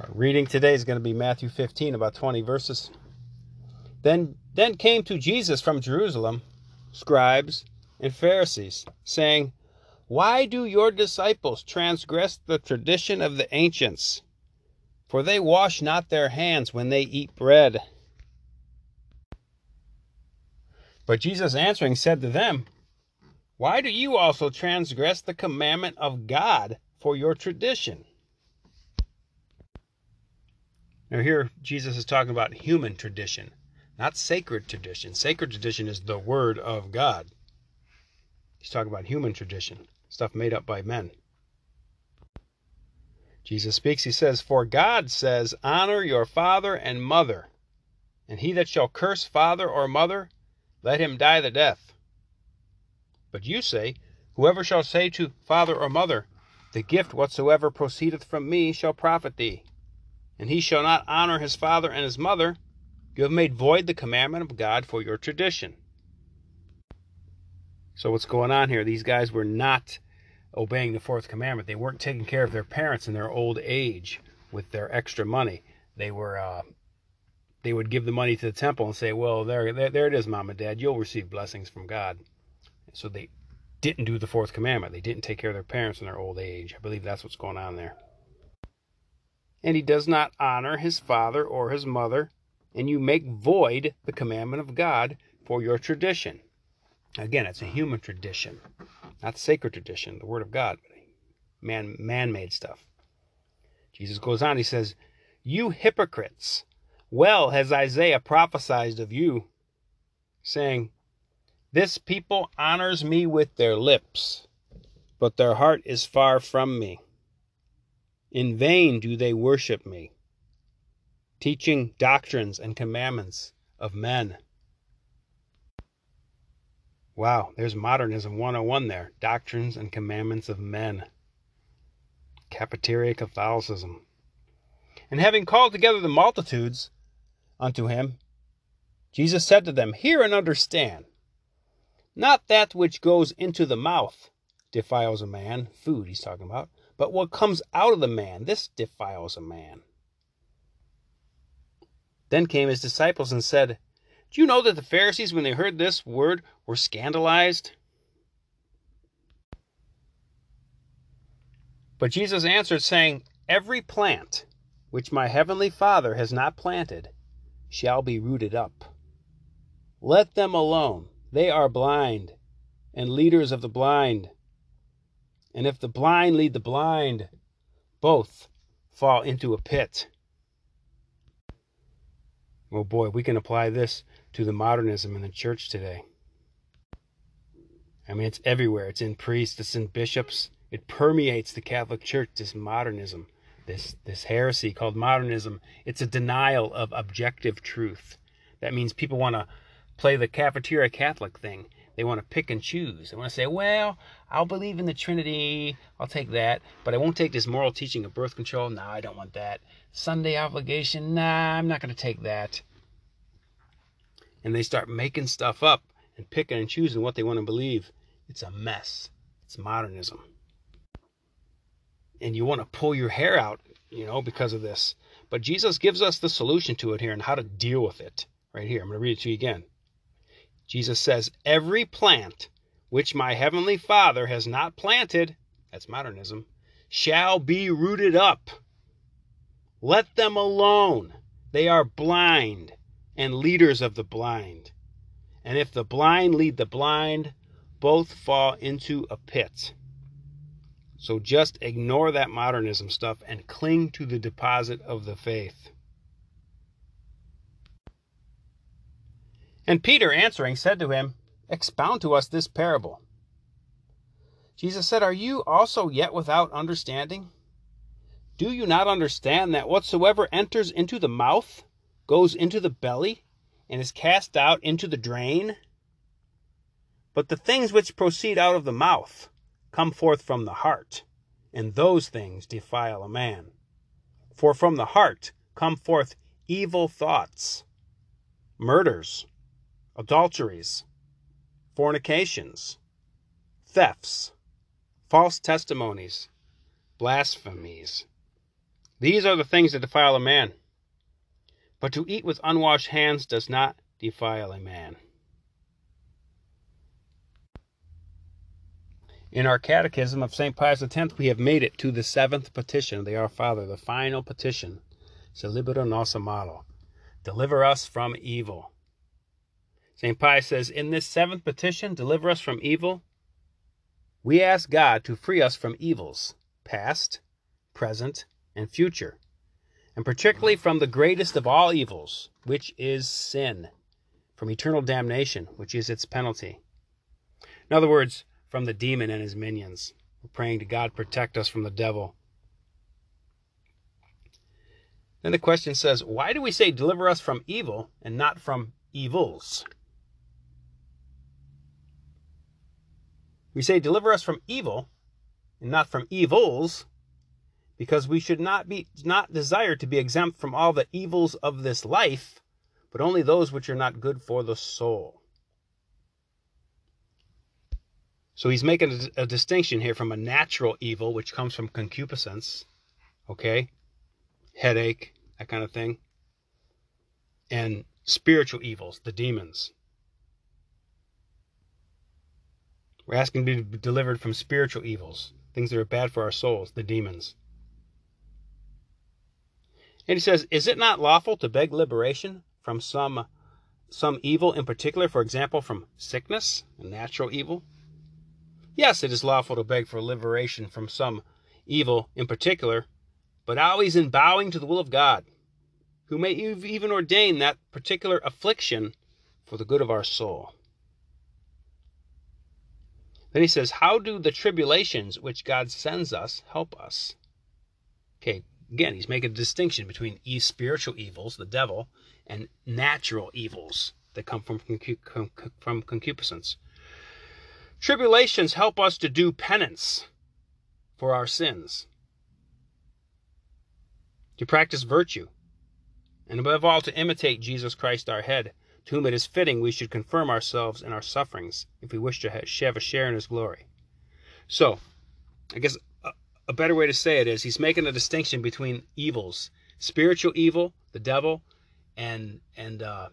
Our reading today is going to be Matthew 15, about 20 verses. Then, then came to Jesus from Jerusalem scribes and Pharisees, saying, Why do your disciples transgress the tradition of the ancients? For they wash not their hands when they eat bread. But Jesus answering said to them, Why do you also transgress the commandment of God for your tradition? Now, here Jesus is talking about human tradition, not sacred tradition. Sacred tradition is the Word of God. He's talking about human tradition, stuff made up by men. Jesus speaks, he says, For God says, Honor your father and mother, and he that shall curse father or mother, let him die the death. But you say, Whoever shall say to father or mother, The gift whatsoever proceedeth from me shall profit thee and he shall not honor his father and his mother, you have made void the commandment of God for your tradition. So, what's going on here? These guys were not obeying the fourth commandment. They weren't taking care of their parents in their old age with their extra money. They were, uh, they would give the money to the temple and say, "Well, there, there, there it is, mom and dad. You'll receive blessings from God." So they didn't do the fourth commandment. They didn't take care of their parents in their old age. I believe that's what's going on there and he does not honor his father or his mother, and you make void the commandment of God for your tradition. Again, it's a human tradition, not sacred tradition, the word of God, but man man-made stuff. Jesus goes on, he says, You hypocrites, well has Isaiah prophesied of you, saying, This people honors me with their lips, but their heart is far from me. In vain do they worship me, teaching doctrines and commandments of men. Wow, there's modernism 101 there. Doctrines and commandments of men. Cafeteria Catholicism. And having called together the multitudes unto him, Jesus said to them, Hear and understand. Not that which goes into the mouth defiles a man, food he's talking about, but what comes out of the man, this defiles a man. Then came his disciples and said, Do you know that the Pharisees, when they heard this word, were scandalized? But Jesus answered, saying, Every plant which my heavenly Father has not planted shall be rooted up. Let them alone. They are blind, and leaders of the blind. And if the blind lead the blind, both fall into a pit. Oh boy, we can apply this to the modernism in the church today. I mean, it's everywhere. It's in priests, it's in bishops. It permeates the Catholic Church, this modernism, this, this heresy called modernism. It's a denial of objective truth. That means people want to play the cafeteria Catholic thing they want to pick and choose. They want to say, well, I'll believe in the Trinity. I'll take that. But I won't take this moral teaching of birth control. No, I don't want that. Sunday obligation. Nah, I'm not going to take that. And they start making stuff up and picking and choosing what they want to believe. It's a mess. It's modernism. And you want to pull your hair out, you know, because of this. But Jesus gives us the solution to it here and how to deal with it. Right here. I'm going to read it to you again. Jesus says, Every plant which my heavenly Father has not planted, that's modernism, shall be rooted up. Let them alone. They are blind and leaders of the blind. And if the blind lead the blind, both fall into a pit. So just ignore that modernism stuff and cling to the deposit of the faith. And Peter answering said to him, Expound to us this parable. Jesus said, Are you also yet without understanding? Do you not understand that whatsoever enters into the mouth goes into the belly and is cast out into the drain? But the things which proceed out of the mouth come forth from the heart, and those things defile a man. For from the heart come forth evil thoughts, murders, adulteries, fornications, thefts, false testimonies, blasphemies, These are the things that defile a man. But to eat with unwashed hands does not defile a man. In our Catechism of St. Pius X, we have made it to the seventh petition of the Our Father, the final petition. Sed libera nos malo. Deliver us from evil. St. Pius says, In this seventh petition, deliver us from evil, we ask God to free us from evils, past, present, and future, and particularly from the greatest of all evils, which is sin, from eternal damnation, which is its penalty. In other words, from the demon and his minions. We're praying to God protect us from the devil. Then the question says, why do we say deliver us from evil and not from evils? We say deliver us from evil and not from evils because we should not be not desire to be exempt from all the evils of this life, but only those which are not good for the soul. So he's making a, a distinction here from a natural evil, which comes from concupiscence, okay, headache, that kind of thing, and spiritual evils, the demons. We're asking to be delivered from spiritual evils, things that are bad for our souls, the demons. And he says, Is it not lawful to beg liberation from some some evil in particular, for example, from sickness, a natural evil? Yes, it is lawful to beg for liberation from some evil in particular, but always in bowing to the will of God, who may even ordain that particular affliction for the good of our soul. Then he says, How do the tribulations which God sends us help us? Okay, again, he's making a distinction between spiritual evils, the devil, and natural evils that come from, from concupiscence. Tribulations help us to do penance for our sins, to practice virtue, and above all to imitate Jesus Christ our head, to whom it is fitting we should confirm ourselves in our sufferings if we wish to have a share in his glory. So, I guess a, better way to say it is he's making a distinction between evils spiritual evil, the devil, and and uh,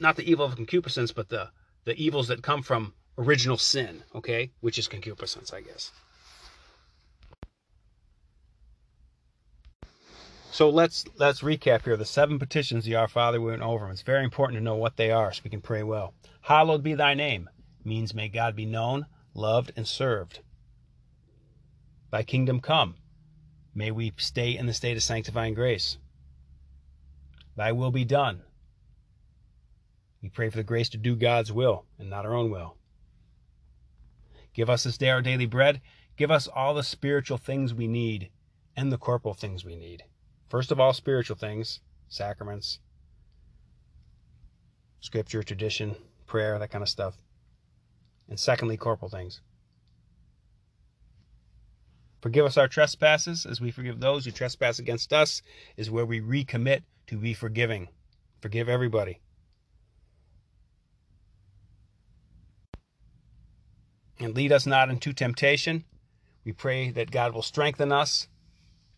not the evil of concupiscence, but the the evils that come from original sin, okay, which is concupiscence, I guess. So let's let's recap here. The seven petitions the Our Father went over. It's very important to know what they are so we can pray well. Hallowed be thy name means may God be known, loved, and served. Thy kingdom come. May we stay in the state of sanctifying grace. Thy will be done. We pray for the grace to do God's will and not our own will. Give us this day our daily bread. Give us all the spiritual things we need and the corporal things we need. First of all, spiritual things, sacraments, scripture, tradition, prayer, that kind of stuff. And secondly, corporal things. Forgive us our trespasses as we forgive those who trespass against us, is where we recommit to be forgiving. Forgive everybody. and lead us not into temptation. We pray that God will strengthen us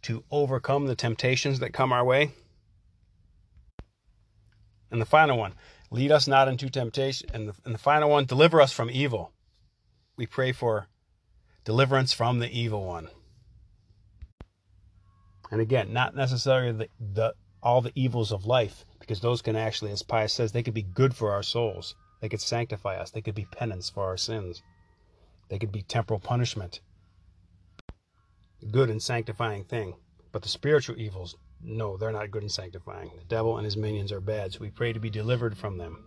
to overcome the temptations that come our way. And the final one, lead us not into temptation. And the, and the final one, deliver us from evil. We pray for deliverance from the evil one. And again, not necessarily the, the all the evils of life, because those can actually, as Pius says, they could be good for our souls. They could sanctify us. They could be penance for our sins. They could be temporal punishment, good and sanctifying thing. But the spiritual evils, no, they're not good and sanctifying. The devil and his minions are bad, so we pray to be delivered from them.